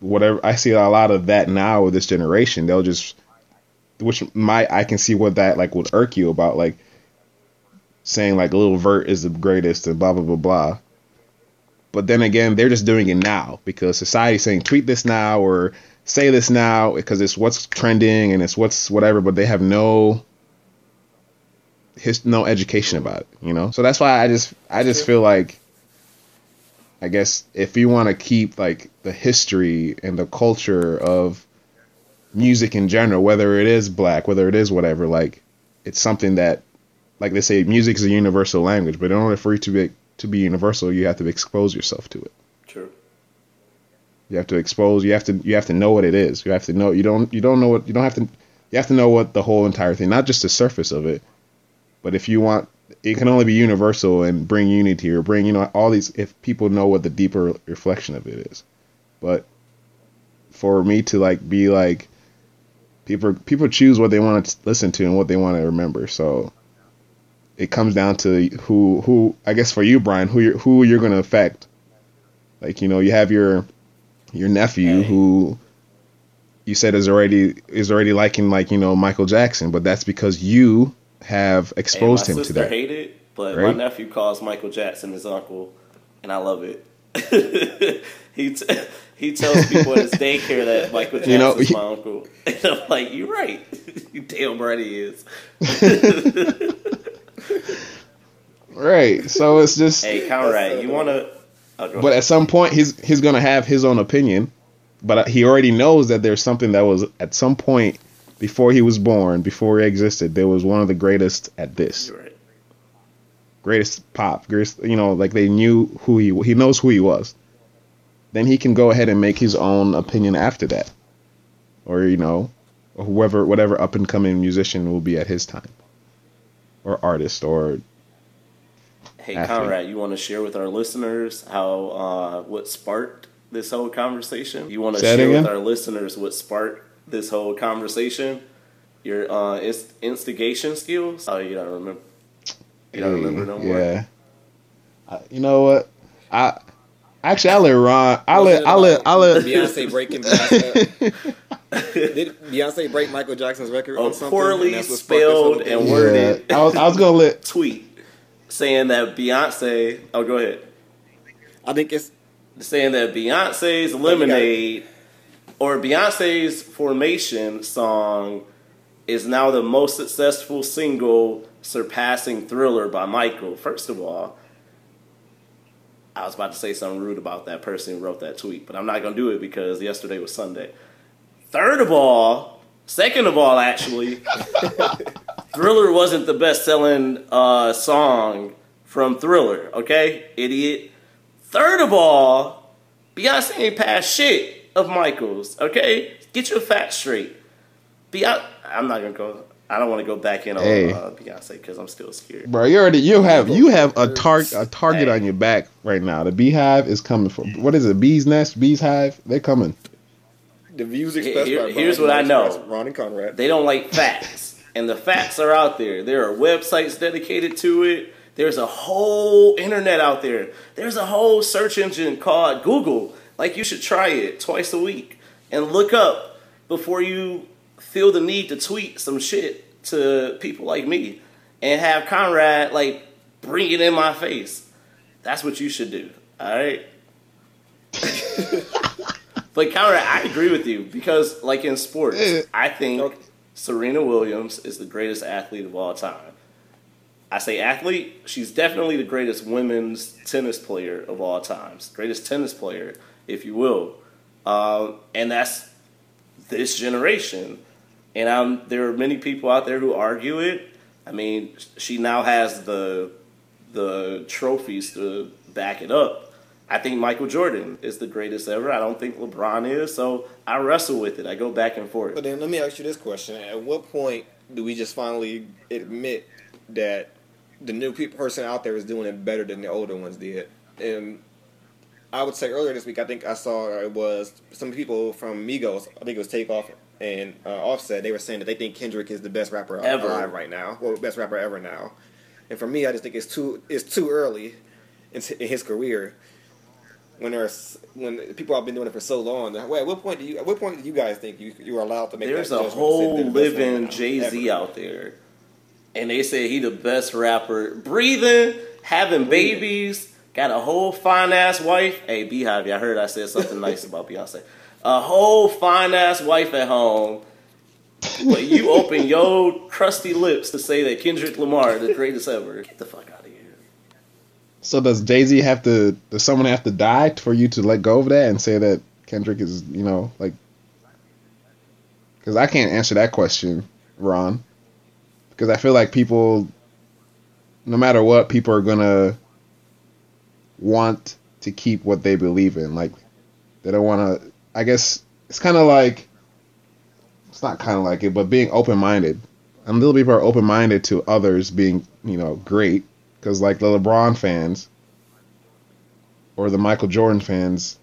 whatever I see a lot of that now with this generation. They'll just, which my I can see what that like would irk you about like saying like Lil Vert is the greatest and blah blah blah blah. But then again, they're just doing it now because society's saying tweet this now or say this now because it's what's trending and it's what's whatever, but they have no his no education about it, you know. So that's why I just I just feel like I guess if you want to keep like the history and the culture of music in general, whether it is black, whether it is whatever, like it's something that like they say music is a universal language, but in order for it to be to be universal, you have to expose yourself to it. True. You have to expose. You have to. You have to know what it is. You have to know. You don't. You don't know what. You don't have to. You have to know what the whole entire thing, not just the surface of it, but if you want, it can only be universal and bring unity or bring you know all these. If people know what the deeper reflection of it is, but for me to like be like, people people choose what they want to listen to and what they want to remember. So it comes down to who who I guess for you, Brian, who you're who you're gonna affect. Like you know, you have your your nephew Hey. who you said is already is already liking like you know Michael Jackson, but that's because you have exposed and him to that. hate it, but Right? my nephew calls Michael Jackson his uncle, and I love it. he t- he tells people at his daycare that Michael Jackson's You know, he- my uncle, and I'm like, you're right. you damn right he is. Right. So it's just Hey, Conrad, you want to? Oh, but at some point he's he's gonna have his own opinion, but he already knows that there's something that was at some point before he was born, before he existed, there was one of the greatest at this. Right. greatest pop, greatest, you know, like they knew who he he knows who he was. Then he can go ahead and make his own opinion after that, or you know, or whoever whatever up and coming musician will be at his time, or artist, or Hey, athlete. Conrad, you want to share with our listeners how uh, what sparked this whole conversation? You want to Say it share with our listeners what sparked this whole conversation. Your uh, inst- instigation skills. Oh, you don't remember? You don't remember no more. Yeah. I, you know what? I actually I let Ron. I Was let it I let about I let Beyonce breaking. Beyonce, did Beyonce break Michael Jackson's record? A on something? poorly And that's what sparked this spelled and worded. Yeah, I was I was gonna let tweet saying that Beyonce. Oh, go ahead. I think it's Saying that Beyonce's Lemonade or Beyonce's Formation song is now the most successful single, surpassing Thriller by Michael. First of all, I was about to say something rude about that person who wrote that tweet, but I'm not going to do it because yesterday was Sunday. Third of all, second of all, actually, Thriller wasn't the best selling uh, song from Thriller, okay, idiot. Third of all, Beyonce ain't passed shit of Michael's, okay? Get your facts straight. Beyonce, I'm not gonna go. I don't want to go back in on Hey. uh, Beyonce because I'm still scared. bro. You already you have you have a tar a target Hey. on your back right now. The beehive is coming for what is it? Bee's nest, bee's hive. They're coming. The views expressed here- by here's Ron what I know. Ron and Conrad. They don't like facts, and the facts are out there. There are websites dedicated to it. There's a whole internet out there. There's a whole search engine called Google. Like you should try it twice a week and look up before you feel the need to tweet some shit to people like me and have Conrad like bring it in my face. That's what you should do. All right. But Conrad, I agree with you because, like in sports, Yeah. I think Okay. Serena Williams is the greatest athlete of all time. I say athlete, she's definitely the greatest women's tennis player of all times, greatest tennis player, if you will, um, and that's this generation. And um, there are many people out there who argue it. I mean, she now has the the trophies to back it up. I think Michael Jordan is the greatest ever. I don't think LeBron is. So I wrestle with it. I go back and forth. But then let me ask you this question: At what point do we just finally admit that the new pe- person out there is doing it better than the older ones did? And I would say earlier this week, I think I saw it was some people from Migos. I think it was Takeoff and uh, Offset. They were saying that they think Kendrick is the best rapper Ever. alive right now, or best rapper ever now. And for me, I just think it's too it's too early in, in his career when there's when people have been doing it for so long. At what point do you at what point do you guys think you you are allowed to make There's that a judgment and say whole they're the best rapper living Jay Z out there, and they say he the best rapper, breathing, having babies, got a whole fine ass wife. Hey, Beehive, y'all heard I said something nice about Beyonce. A whole fine ass wife at home. But you open your crusty lips to say that Kendrick Lamar the greatest ever. Get the fuck out. So does Jay Z have to? Does someone have to die for you to let go of that and say that Kendrick is, you know, like? Because I can't answer that question, Ron. Because I feel like people, no matter what, people are gonna want to keep what they believe in. Like, they don't want to. I guess it's kind of like. It's not kind of like it, but being open minded. And little people are open minded to others being, you know, great because like the LeBron fans or the Michael Jordan fans,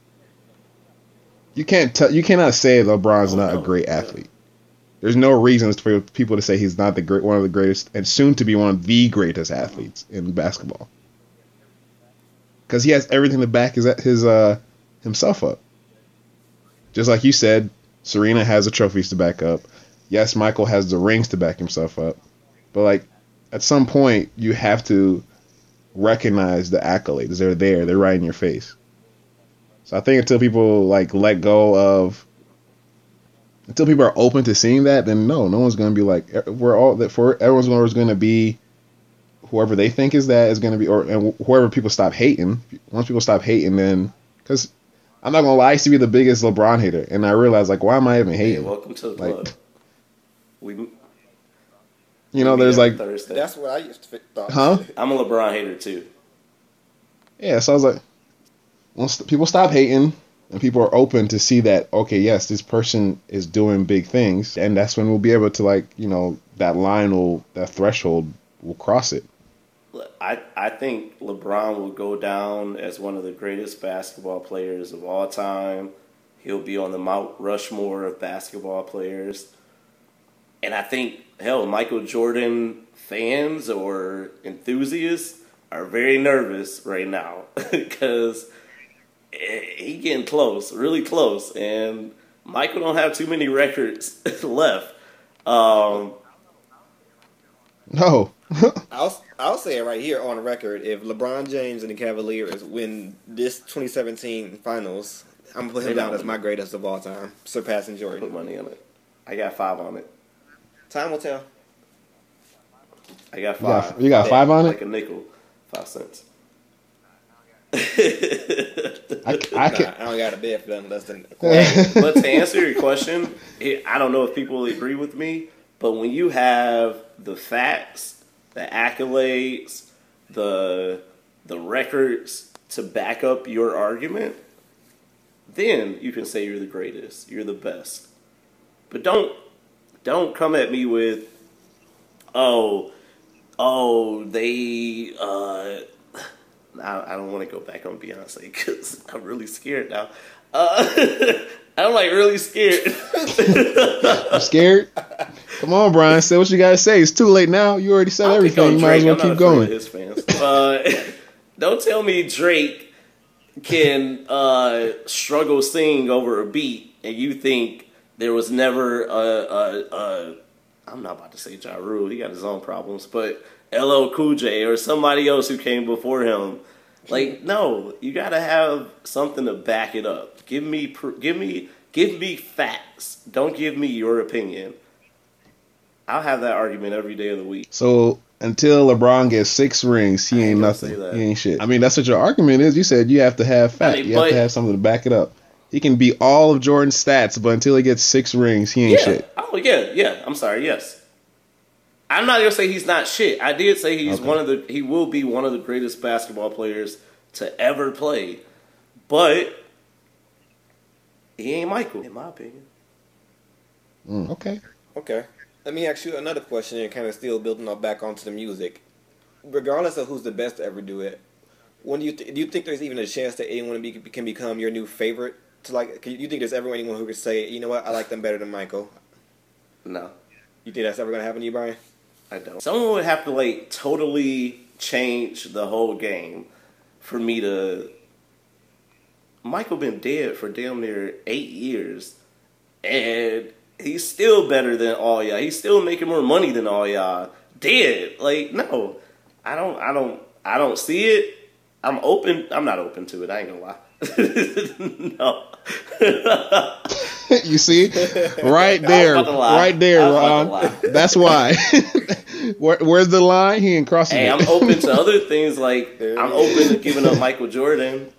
you can't tell you cannot say LeBron's Oh, not no. a great athlete. There's no reasons for people to say he's not the great one of the greatest and soon to be one of the greatest athletes in basketball. Because he has everything to back his his uh himself up. Just like you said, Serena has the trophies to back up. Yes, Michael has the rings to back himself up. But like at some point you have to recognize the accolades. They're there. They're right in your face. So I think until people like let go of until people are open to seeing that, then no, no one's gonna be like we're all that for everyone's always gonna be whoever they think is that is gonna be or and whoever people stop hating. Once people stop hating, then because I'm not gonna lie, I used to be the biggest LeBron hater, and I realized like why am I even Hey, hating? welcome to the Like- club. We, You know, there's like Thursday. That's what I used to thought. Huh? I'm a LeBron hater too. Yeah, so I was like, once people stop hating and people are open to see that, okay, yes, this person is doing big things, and that's when we'll be able to like, you know, that line will, that threshold will cross it. I, I think LeBron will go down as one of the greatest basketball players of all time. He'll be on the Mount Rushmore of basketball players. And I think, hell, Michael Jordan fans or enthusiasts are very nervous right now because he getting close, really close, and Michael don't have too many records left. Um, No. I'll I'll say it right here on record. If LeBron James and the Cavaliers win this 2017 Finals, I'm gonna put him down as my greatest of all time, surpassing Jordan. put Jordan. money on it. I got five on it. Time will tell. I got You got, five. you got five on like it? a nickel, five cents. I, I Nah. I don't got a bid for nothing less than. but to answer your question, I don't know if people will agree with me, but when you have the facts, the accolades, the the records to back up your argument, then you can say you're the greatest, you're the best. But don't don't come at me with, oh, oh, they. Uh, I, I don't want to go back on Beyonce because I'm really scared now. Uh, I'm like really scared. You scared? Come on, Brian. Say what you gotta say. It's too late now. You already said I'll everything. You might as well keep going. His fans. Uh, don't tell me Drake can uh, struggle sing over a beat, and you think there was never a. a, a I'm not about to say Ja Rule. He got his own problems, but LL Cool J or somebody else who came before him. Like, no, you got to have something to back it up. Give me, give me, give me facts. Don't give me your opinion. I'll have that argument every day of the week. So until LeBron gets six rings, he ain't ain't nothing. He ain't shit. I mean, that's what your argument is. You said you have to have fact. mean, you have to have something to back it up. He can beat all of Jordan's stats, but until he gets six rings, he ain't yeah. shit. Oh yeah, yeah. I'm sorry. Yes. I'm not gonna say he's not shit. I did say he's Okay. one of the. He will be one of the greatest basketball players to ever play, but he ain't Michael, in my opinion. Mm, okay. Okay. Let me ask you another question and kind of still building up back onto the music. Regardless of who's the best to ever do it, when do you th- do you think there's even a chance that anyone be- can become your new favorite? To like, you, think there's ever anyone who could say, you know what, I like them better than Michael? No, You think that's ever gonna happen to you, Brian? I don't. Someone would have to like totally change the whole game for me to. Michael been dead for damn near eight years, and he's still better than all y'all. He's still making more money than all y'all. Dead, like no, I don't, I don't, I don't see it. I'm open. I'm not open to it. I ain't gonna lie. no. you see, right there, about to lie. right there, I was about Ron. That's why. Where, where's the line? He ain't crossing Hey, it. I'm open to other things. Like I'm open to giving up Michael Jordan.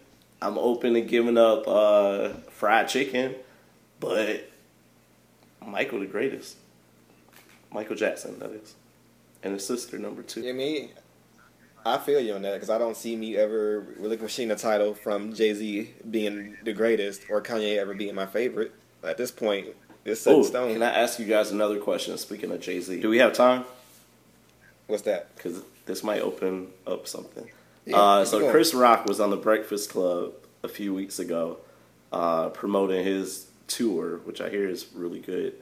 I'm open to giving up uh, fried chicken, but Michael the greatest. Michael Jackson, that is, and his sister number two. Yeah, me. I feel you on that because I don't see me ever relinquishing the title from Jay Z being the greatest or Kanye ever being my favorite. At this point, it's set in Oh, stone. can I ask you guys another question? Speaking of Jay Z, do we have time? What's that? Because this might open up something. Yeah, uh, so going. Chris Rock was on the Breakfast Club a few weeks ago, uh, promoting his tour, which I hear is really good.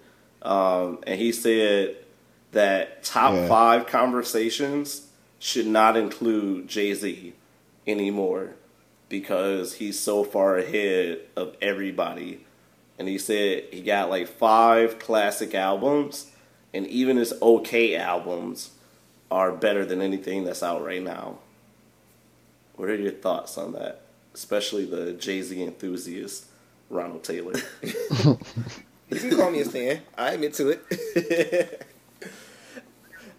Um, and he said that top Yeah. five conversations should not include Jay Z anymore because he's so far ahead of everybody. And he said he got like five classic albums, and even his okay albums are better than anything that's out right now. What are your thoughts on that? Especially the Jay Z enthusiast, Ronald Taylor. You can call me a fan. I admit to it.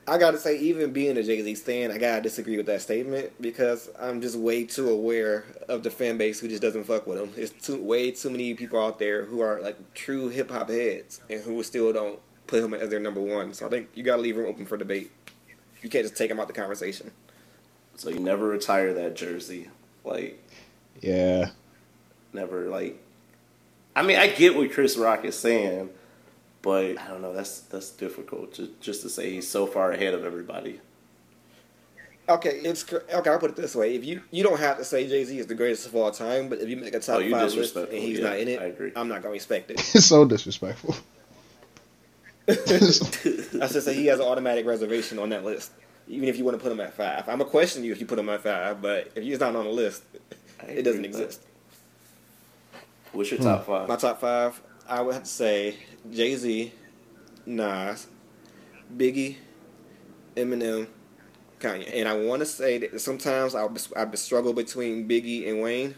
I gotta say, even being a Jay Z stan, I gotta disagree with that statement because I'm just way too aware of the fan base who just doesn't fuck with him. It's too way too many people out there who are like true hip hop heads and who still don't put him as their number one. So I think you gotta leave room open for debate. You can't just take him out the conversation. so you never retire that jersey. Like, yeah. never, like. I mean, I get what Chris Rock is saying, but I don't know. That's that's difficult just, just to say he's so far ahead of everybody. Okay, it's cr- okay. I'll put it this way: if you you don't have to say Jay Z is the greatest of all time, but if you make a top Oh, you five list and he's Yeah, not in it, I agree. I'm not gonna respect it. It's so disrespectful. I should say he has an automatic reservation on that list, even if you want to put him at five. I'm gonna question you if you put him at five, but if he's not on the list, it doesn't agree with that. exist. What's your top hmm. five? My top five, I would have to say Jay Z, Nas, Biggie, Eminem, Kanye. And I want to say that sometimes I I struggle between Biggie and Wayne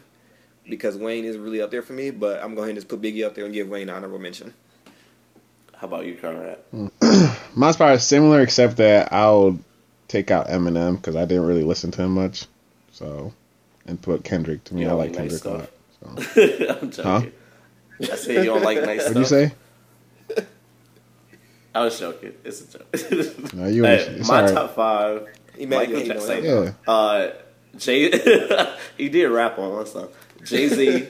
because Wayne is really up there for me. But I'm going to just put Biggie up there and give Wayne an honorable mention. How about you, Conrad? Mm. Mine's probably similar, except that I'll take out Eminem because I didn't really listen to him much. So, and put Kendrick. To me, You I like like nice Kendrick a lot. stuff? So. I'm joking. I said you don't like nice What'd you say? I was joking. It's a joke. No, you. Hey, it's my all right. top five. Imagine Michael hating on Jackson. that. Yeah. Uh, Jay, he did rap on one song. Jay Z,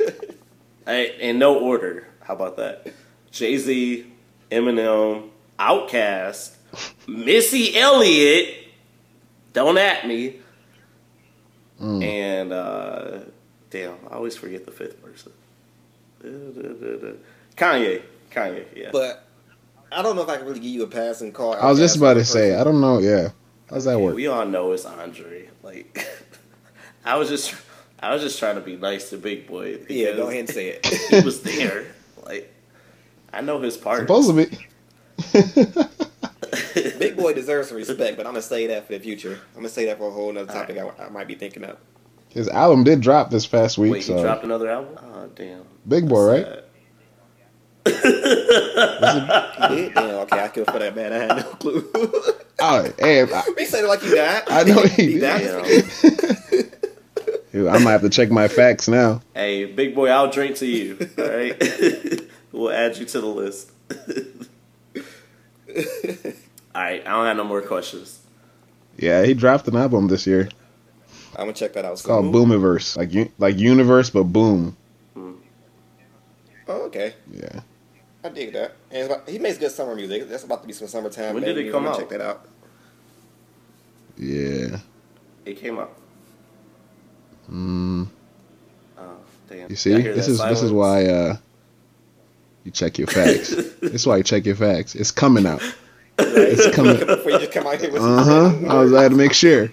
in no order. How about that? Jay Z, Eminem, Outkast, Missy Elliott. Don't at me. Mm. And uh, damn, I always forget the fifth person. Kanye, Kanye, yeah. But I don't know if I can really give you a passing call. I was just about to say. I don't know. Yeah. How's that work? We all know it's Andre. Like, I was just, I was just trying to be nice to Big Boi. Yeah, go ahead and say it. he was there. Like, I know his part. Supposed to be. Big Boi deserves some respect, but I'm gonna say that for the future. I'm gonna say that for a whole other topic I, I might be thinking of. His album did drop this past week. Wait, he dropped another album? Oh, damn. Big Boi, right? Sad. He did? Damn, okay, I feel for that man. I had no clue. Oh, hey, I, he said it like he died. I know he did. died. Damn. I might have to check my facts now. Hey, Big Boi, I'll drink to you. All right, we'll add you to the list. all right, I don't have no more questions. Yeah, he dropped an album this year. I'm gonna check that out. It's called Boomiverse, like u- like Universe, but Boom. Oh, okay. Yeah. I dig that. And it's about, he makes good summer music. That's about to be some summertime. When did it come I'm out? Check that out. Yeah. It came out. Hmm. Oh, damn. you see, Y'all hear this that is this is why uh, you check your facts. this is why you check your facts. It's coming out. It's coming. Before you just come out here with Uh huh. I was glad to make sure.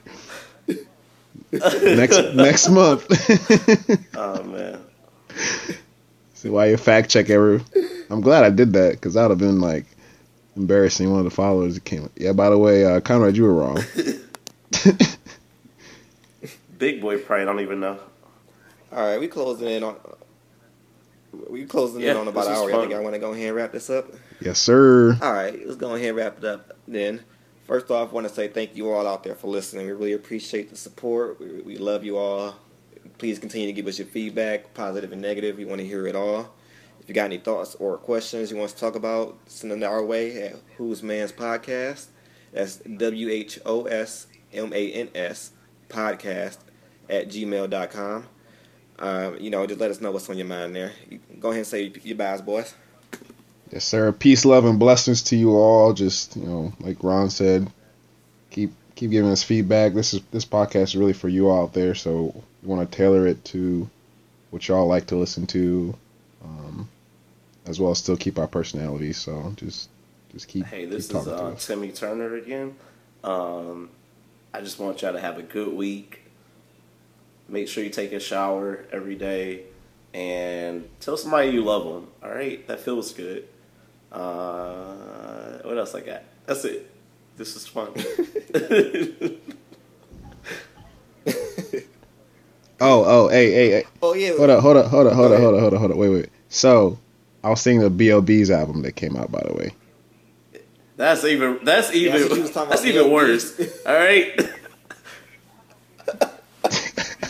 next next month. Oh man. See why you fact check every. I'm glad I did that because that would have been like embarrassing. One of the followers that came. Yeah. By the way, uh, Conrad, you were wrong. Big Boi probably I don't even know. All right, we closing in on. We closing Yeah, in on about an was hour. I think. I want to go ahead and wrap this up. yes, sir. All right, let's go ahead and wrap it up then. First off, I want to say thank you all out there for listening. We really appreciate the support. We, we love you all. Please continue to give us your feedback, positive and negative. We want to hear it all. If you got any thoughts or questions you want to talk about, send them our way at Who's Man's Podcast. That's W H O S M A N S podcast at gmail.com. Um, you know, just let us know what's on your mind there. Go ahead and say your buys, boys. Yes, sir. Peace, love, and blessings to you all. Just you know, like Ron said, keep keep giving us feedback. This is this podcast is really for you out there. So we want to tailor it to what y'all like to listen to, um, as well as still keep our personality. So just just keep. Hey, this keep is uh. Timmy Turner again. Um, I just want y'all to have a good week. Make sure you take a shower every day and tell somebody you love them. All right, that feels good. Uh, what else I got? That's it. This is fun. Oh, oh, hey, hey, hey. Oh, yeah. Hold up, hold up, hold up, hold Go up, hold up, hold up, hold up. Wait, wait. So, I was singing the B.O.B.'s album that came out, by the way. that's even. That's even. what you was talking that's about, even worse. All right.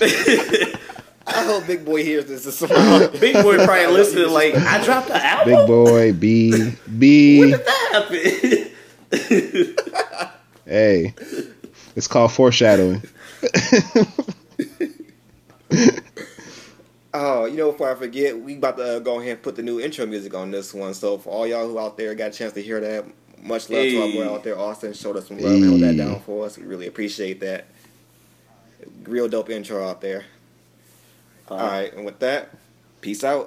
I hope Big Boi hears this as well. Big Boi probably listening. Like I dropped the album. Big Boi, B, When B. did that happen? Hey, it's called foreshadowing. Oh, you know, before I forget, we about to uh, go ahead and put the new intro music on this one. So for all y'all who out there got a chance to hear that, much love to our boy out there, Austin. Showed us some love and held that down for us. We really appreciate that. real dope intro out there. All right, and with that, peace out.